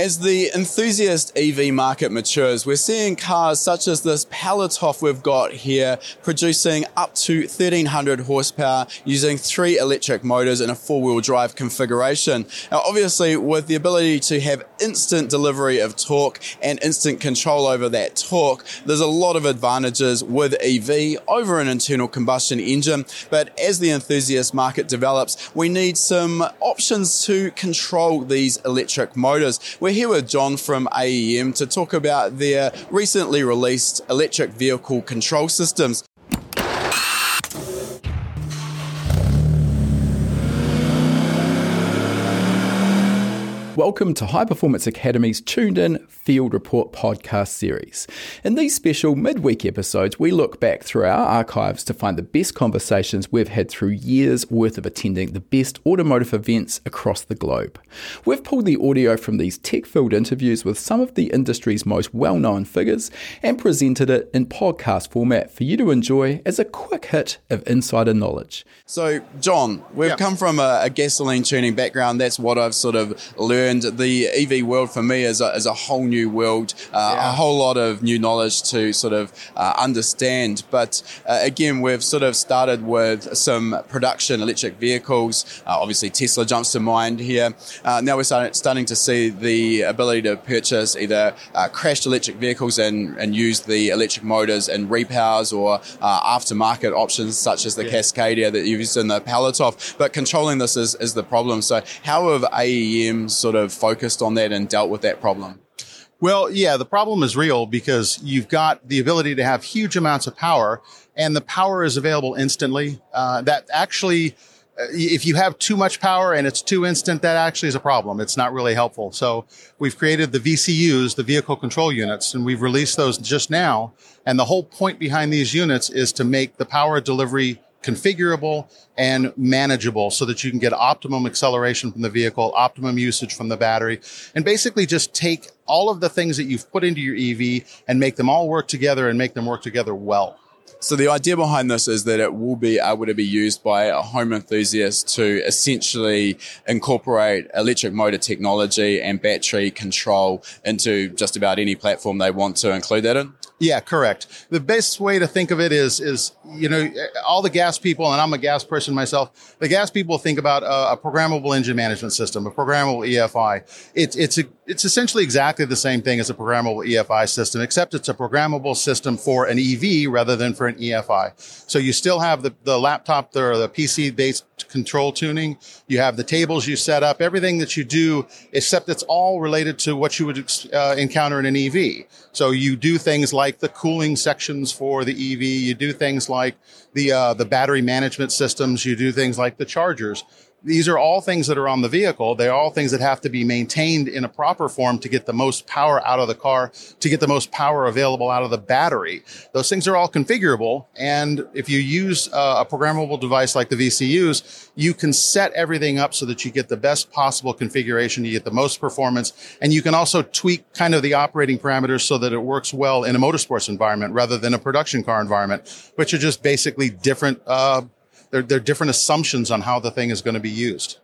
As the enthusiast EV market matures, we're seeing cars such as this Palatov we've got here producing up to 1300 horsepower using three electric motors in a four wheel drive configuration. Now, obviously, with the ability to have instant delivery of torque and instant control over that torque, there's a lot of advantages with EV over an internal combustion engine. But as the enthusiast market develops, we need some options to control these electric motors. We're we're here with John from AEM to talk about their recently released electric vehicle control systems. Welcome to High Performance Academy's Tuned In Field Report podcast series. In these special midweek episodes, we look back through our archives to find the best conversations we've had through years worth of attending the best automotive events across the globe. We've pulled the audio from these tech filled interviews with some of the industry's most well known figures and presented it in podcast format for you to enjoy as a quick hit of insider knowledge. So, John, we've yep. come from a, a gasoline tuning background. That's what I've sort of learned and the EV world for me is a, is a whole new world, uh, yeah. a whole lot of new knowledge to sort of uh, understand. But uh, again, we've sort of started with some production electric vehicles. Uh, obviously, Tesla jumps to mind here. Uh, now we're starting, starting to see the ability to purchase either uh, crashed electric vehicles and, and use the electric motors and repowers or aftermarket options such as the yeah. Cascadia that you've used in the Palatov. But controlling this is, is the problem. So how have AEM sort of of focused on that and dealt with that problem? Well, yeah, the problem is real because you've got the ability to have huge amounts of power and the power is available instantly. Uh, that actually, uh, if you have too much power and it's too instant, that actually is a problem. It's not really helpful. So we've created the VCUs, the vehicle control units, and we've released those just now. And the whole point behind these units is to make the power delivery configurable and manageable so that you can get optimum acceleration from the vehicle, optimum usage from the battery, and basically just take all of the things that you've put into your EV and make them all work together and make them work together well. So the idea behind this is that it will be able to be used by a home enthusiast to essentially incorporate electric motor technology and battery control into just about any platform they want to include that in. Yeah, correct. The best way to think of it is, is, you know, all the gas people, and I'm a gas person myself, the gas people think about a, a programmable engine management system, a programmable EFI. It's, it's, a, it's essentially exactly the same thing as a programmable EFI system, except it's a programmable system for an EV rather than for an EFI. So you still have the, the laptop or the PC based control tuning. You have the tables you set up, everything that you do, except it's all related to what you would uh, encounter in an EV. So you do things like the cooling sections for the EV. You do things like the uh, the battery management systems. You do things like the chargers. These are all things that are on the vehicle. They're all things that have to be maintained in a proper form to get the most power out of the car, to get the most power available out of the battery. Those things are all configurable. And if you use a programmable device like the VCUs, you can set everything up so that you get the best possible configuration, you get the most performance, and you can also tweak kind of the operating parameters so that it works well in a motorsports environment rather than a production car environment, which are just basically different, uh, they're, they're different assumptions on how the thing is going to be used.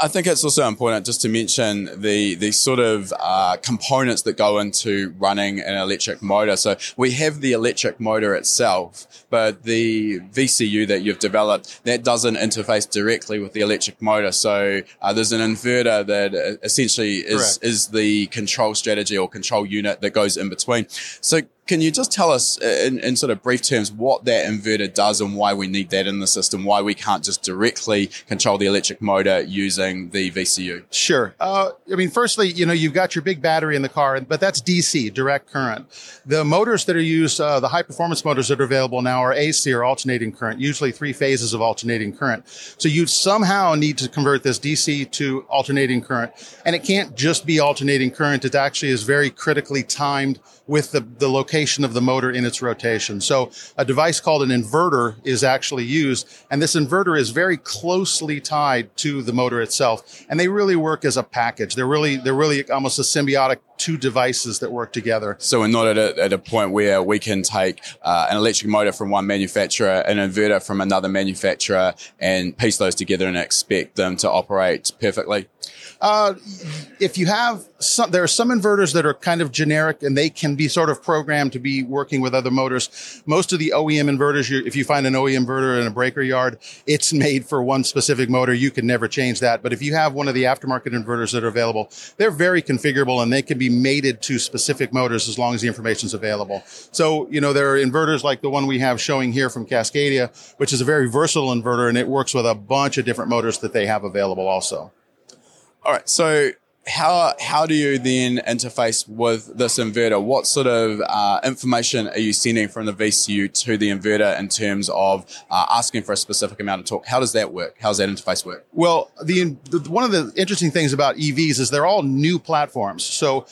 I think it's also important just to mention the the sort of uh, components that go into running an electric motor. So we have the electric motor itself, but the VCU that you've developed that doesn't interface directly with the electric motor. So uh, there's an inverter that uh, essentially is Correct. is the control strategy or control unit that goes in between. So can you just tell us in, in, sort of brief terms what that inverter does and why we need that in the system? Why we can't just directly control the electric motor using the VCU? Sure. Uh, I mean, firstly, you know, you've got your big battery in the car, but that's DC, direct current. The motors that are used, uh, the high performance motors that are available now are AC or alternating current, usually three phases of alternating current. So you somehow need to convert this DC to alternating current. And it can't just be alternating current. It actually is very critically timed with the, the location of the motor in its rotation. So a device called an inverter is actually used, and this inverter is very closely tied to the motor itself, and they really work as a package. They're really they're really almost a symbiotic two devices that work together. So we're not at a, at a point where we can take uh, an electric motor from one manufacturer, an inverter from another manufacturer, and piece those together and expect them to operate perfectly. Uh, if you have some, there are some inverters that are kind of generic and they can be sort of programmed to be working with other motors. Most of the OEM inverters, if you find an OEM inverter in a breaker yard, it's made for one specific motor. You can never change that. But if you have one of the aftermarket inverters that are available, they're very configurable and they can be mated to specific motors as long as the information is available. So, you know, there are inverters like the one we have showing here from Cascadia, which is a very versatile inverter and it works with a bunch of different motors that they have available also. All right. So how how do you then interface with this inverter? What sort of uh, information are you sending from the VCU to the inverter in terms of uh, asking for a specific amount of torque? How does that work? How does that interface work? Well, the, the one of the interesting things about EVs is they're all new platforms. So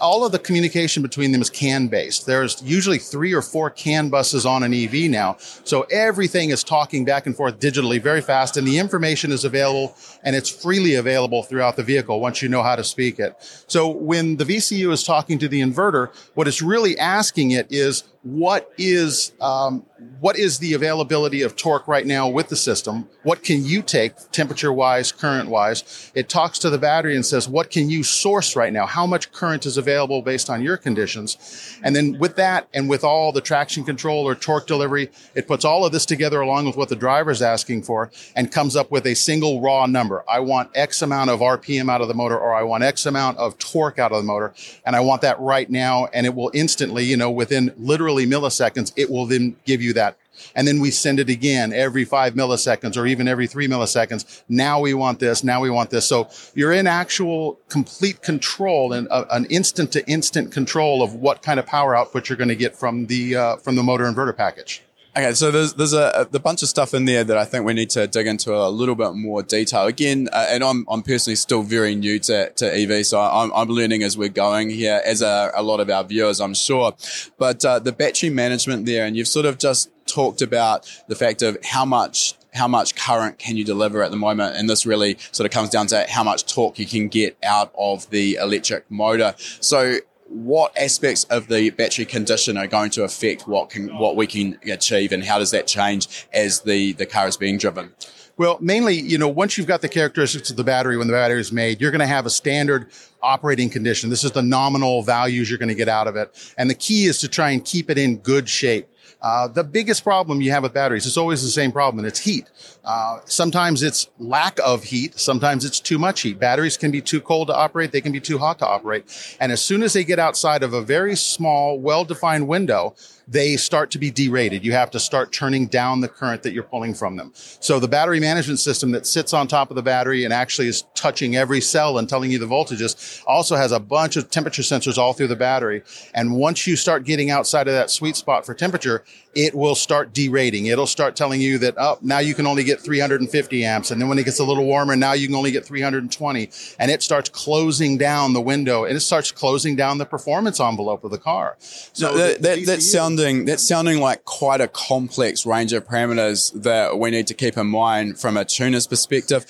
all of the communication between them is CAN based. There's usually three or four CAN buses on an EV now. So everything is talking back and forth digitally very fast and the information is available and it's freely available throughout the vehicle once you know how to speak it. So when the VCU is talking to the inverter, what it's really asking it is what is um, what is the availability of torque right now with the system? What can you take temperature wise, current wise? It talks to the battery and says, what can you source right now? How much current is available based on your conditions? And then with that and with all the traction control or torque delivery, it puts all of this together along with what the driver is asking for and comes up with a single raw number. I want X amount of RPM out of the motor or I want X amount of torque out of the motor. And I want that right now. And it will instantly, you know, within literally milliseconds, it will then give you that and then we send it again every five milliseconds or even every three milliseconds. Now we want this. Now we want this. So you're in actual complete control and uh, an instant to instant control of what kind of power output you're going to get from the uh, from the motor inverter package. Okay, so there's there's a, a, bunch of stuff in there that I think we need to dig into a little bit more detail. Again, uh, and I'm I'm personally still very new to, to EV, so I'm, I'm learning as we're going here, as a, a lot of our viewers, I'm sure. But uh, the battery management there, and you've sort of just talked about the fact of how much how much current can you deliver at the moment and this really sort of comes down to how much torque you can get out of the electric motor so what aspects of the battery condition are going to affect what can what we can achieve and how does that change as the the car is being driven well mainly you know once you've got the characteristics of the battery when the battery is made you're going to have a standard operating condition this is the nominal values you're going to get out of it and the key is to try and keep it in good shape uh, the biggest problem you have with batteries is always the same problem, and it's heat. Uh, sometimes it's lack of heat. Sometimes it's too much heat. Batteries can be too cold to operate. They can be too hot to operate. And as soon as they get outside of a very small, well-defined window, they start to be derated. You have to start turning down the current that you're pulling from them. So the battery management system that sits on top of the battery and actually is touching every cell and telling you the voltages also has a bunch of temperature sensors all through the battery. And once you start getting outside of that sweet spot for temperature, it will start derating. It'll start telling you that, oh, now you can only get 350 amps. And then when it gets a little warmer, now you can only get 320. And it starts closing down the window and it starts closing down the performance envelope of the car. So no, that, that, that sounding, that's sounding like quite a complex range of parameters that we need to keep in mind from a tuner's perspective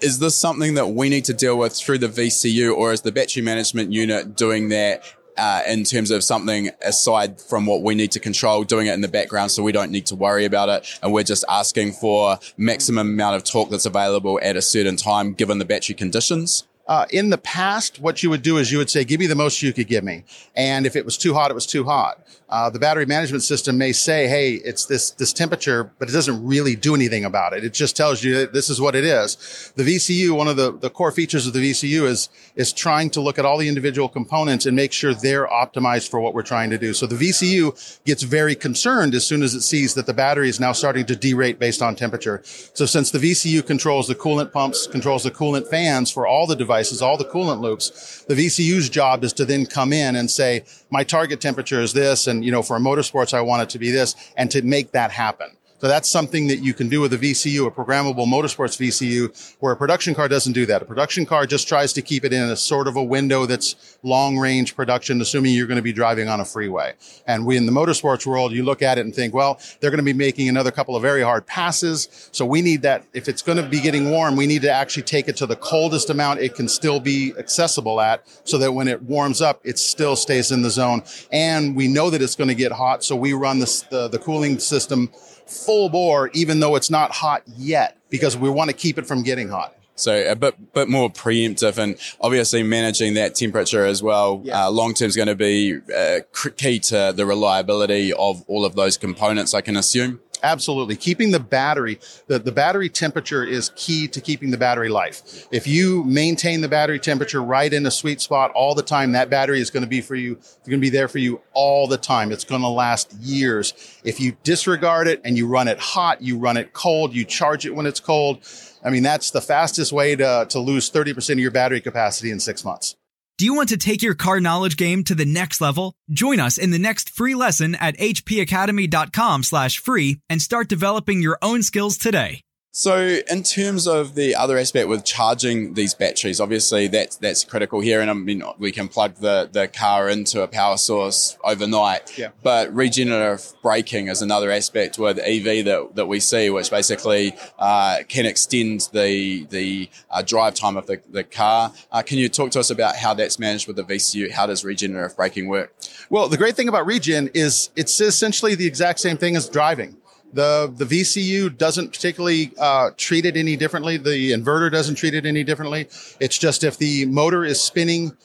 is this something that we need to deal with through the VCU or is the battery management unit doing that uh, in terms of something aside from what we need to control, doing it in the background so we don't need to worry about it. And we're just asking for maximum amount of torque that's available at a certain time given the battery conditions. Uh, in the past, what you would do is you would say, give me the most you could give me. And if it was too hot, it was too hot. Uh, the battery management system may say, hey, it's this, this temperature, but it doesn't really do anything about it. It just tells you this is what it is. The VCU, one of the, the core features of the VCU is, is trying to look at all the individual components and make sure they're optimized for what we're trying to do. So the VCU gets very concerned as soon as it sees that the battery is now starting to derate based on temperature. So since the VCU controls the coolant pumps, controls the coolant fans for all the devices, all the coolant loops, the VCU's job is to then come in and say, my target temperature is this and you know, for motorsports, I want it to be this and to make that happen. So that's something that you can do with a VCU, a programmable motorsports VCU, where a production car doesn't do that. A production car just tries to keep it in a sort of a window that's long range production, assuming you're going to be driving on a freeway. And we in the motorsports world, you look at it and think, well, they're going to be making another couple of very hard passes. So we need that. If it's going to be getting warm, we need to actually take it to the coldest amount it can still be accessible at so that when it warms up, it still stays in the zone. And we know that it's going to get hot. So we run this, the, the cooling system full bore, even though it's not hot yet, because we want to keep it from getting hot. So a bit, bit more preemptive and obviously managing that temperature as well. Yeah. Uh, long term is going to be uh, key to the reliability of all of those components, I can assume. Absolutely. Keeping the battery, the, the battery temperature is key to keeping the battery life. If you maintain the battery temperature right in a sweet spot all the time, that battery is going to be for you, it's going to be there for you all the time. It's going to last years. If you disregard it and you run it hot, you run it cold, you charge it when it's cold. I mean, that's the fastest way to, to lose 30% of your battery capacity in six months. Do you want to take your car knowledge game to the next level? Join us in the next free lesson at hpacademy.com slash free and start developing your own skills today. So, in terms of the other aspect with charging these batteries, obviously that's that's critical here. And I mean, we can plug the, the car into a power source overnight. Yeah. But regenerative braking is another aspect with EV that, that we see, which basically uh, can extend the the uh, drive time of the, the car. Uh, can you talk to us about how that's managed with the VCU? How does regenerative braking work? Well, the great thing about regen is it's essentially the exact same thing as driving. The the VCU doesn't particularly uh, treat it any differently. The inverter doesn't treat it any differently. It's just if the motor is spinning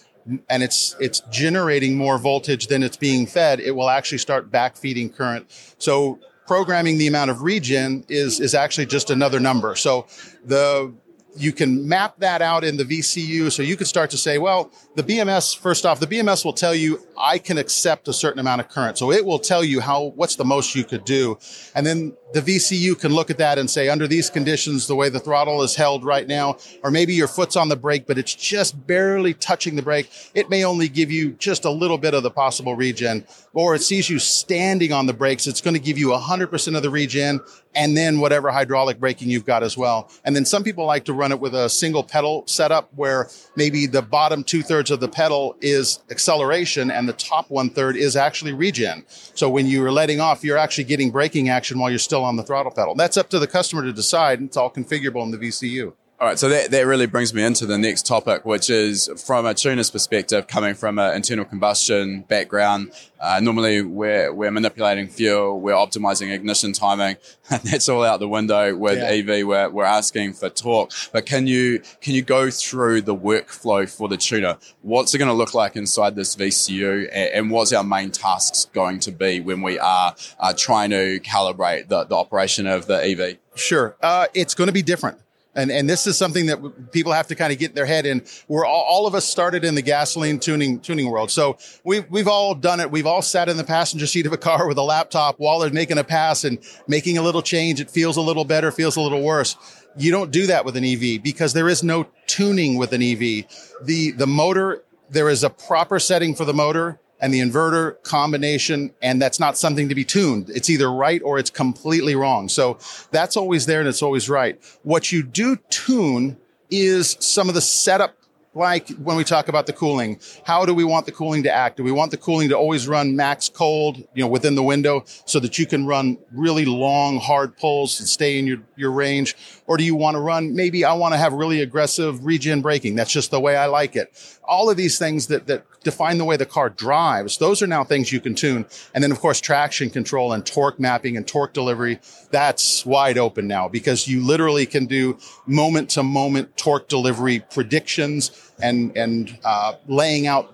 and it's it's generating more voltage than it's being fed, it will actually start backfeeding current. So programming the amount of regen is is actually just another number. So the you can map that out in the VCU. So you could start to say, well, the BMS, first off, the BMS will tell you I can accept a certain amount of current. So it will tell you how, what's the most you could do. And then the VCU can look at that and say, under these conditions, the way the throttle is held right now, or maybe your foot's on the brake, but it's just barely touching the brake. It may only give you just a little bit of the possible regen, or it sees you standing on the brakes. It's going to give you 100% of the regen and then whatever hydraulic braking you've got as well. And then some people like to run it with a single pedal setup where maybe the bottom two thirds of the pedal is acceleration and the top one third is actually regen. So when you're letting off, you're actually getting braking action while you're still on the throttle pedal. That's up to the customer to decide. It's all configurable in the VCU. All right, so that, that really brings me into the next topic, which is from a tuner's perspective, coming from an internal combustion background. Uh, normally, we're, we're manipulating fuel, we're optimizing ignition timing, and that's all out the window with yeah. EV. We're, we're asking for torque. But can you can you go through the workflow for the tuner? What's it going to look like inside this VCU, and, and what's our main tasks going to be when we are uh, trying to calibrate the, the operation of the EV? Sure, uh, it's going to be different. And, and this is something that people have to kind of get their head in. We're all, all, of us started in the gasoline tuning, tuning world. So we've, we've all done it. We've all sat in the passenger seat of a car with a laptop while they're making a pass and making a little change. It feels a little better, feels a little worse. You don't do that with an EV because there is no tuning with an EV. The, the motor, there is a proper setting for the motor and the inverter combination, and that's not something to be tuned. It's either right or it's completely wrong. So that's always there and it's always right. What you do tune is some of the setup like when we talk about the cooling, how do we want the cooling to act? Do we want the cooling to always run max cold, you know, within the window so that you can run really long, hard pulls and stay in your, your range? Or do you want to run, maybe I want to have really aggressive regen braking. That's just the way I like it. All of these things that, that define the way the car drives, those are now things you can tune. And then of course, traction control and torque mapping and torque delivery. That's wide open now because you literally can do moment to moment torque delivery predictions and and uh, laying out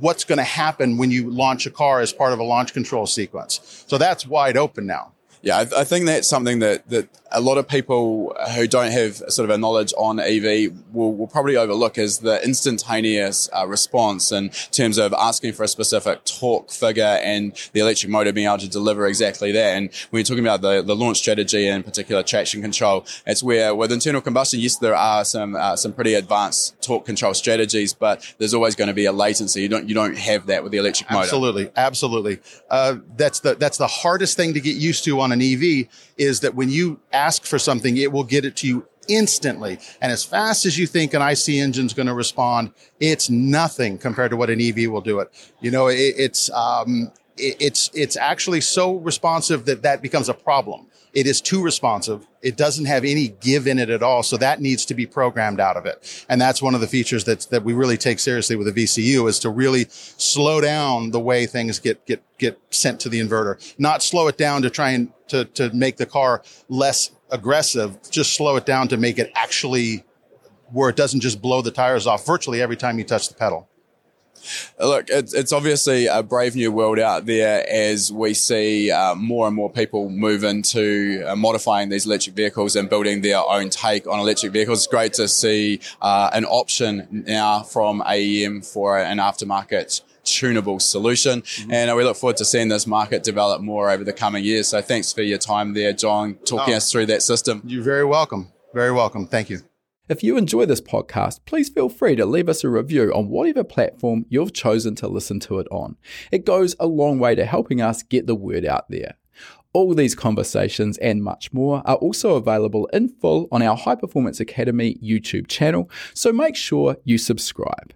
what's going to happen when you launch a car as part of a launch control sequence. So that's wide open now. Yeah, I, I, think that's something that, that a lot of people who don't have sort of a knowledge on EV will, will probably overlook is the instantaneous uh, response in terms of asking for a specific torque figure and the electric motor being able to deliver exactly that. And when you're talking about the, the launch strategy and particular traction control, it's where with internal combustion, yes, there are some uh, some pretty advanced torque control strategies, but there's always going to be a latency. You don't you don't have that with the electric motor. Absolutely, absolutely. Uh, that's the that's the hardest thing to get used to on an EV is that when you ask for something, it will get it to you instantly. And as fast as you think an IC engine is going to respond, it's nothing compared to what an EV will do it. You know, it, it's, um, it, it's, it's actually so responsive that that becomes a problem. It is too responsive. It doesn't have any give in it at all. So that needs to be programmed out of it. And that's one of the features that, that we really take seriously with the VCU is to really slow down the way things get, get, get sent to the inverter, not slow it down to try and to, to make the car less aggressive, just slow it down to make it actually where it doesn't just blow the tires off virtually every time you touch the pedal. Look, it's, it's obviously a brave new world out there as we see uh, more and more people move into uh, modifying these electric vehicles and building their own take on electric vehicles. It's great to see uh, an option now from AEM for an aftermarket tunable solution. Mm-hmm. And uh, we look forward to seeing this market develop more over the coming years. So thanks for your time there, John, talking oh, us through that system. You're very welcome. Very welcome. Thank you. If you enjoy this podcast, please feel free to leave us a review on whatever platform you've chosen to listen to it on. It goes a long way to helping us get the word out there. All these conversations and much more are also available in full on our High Performance Academy YouTube channel, so make sure you subscribe.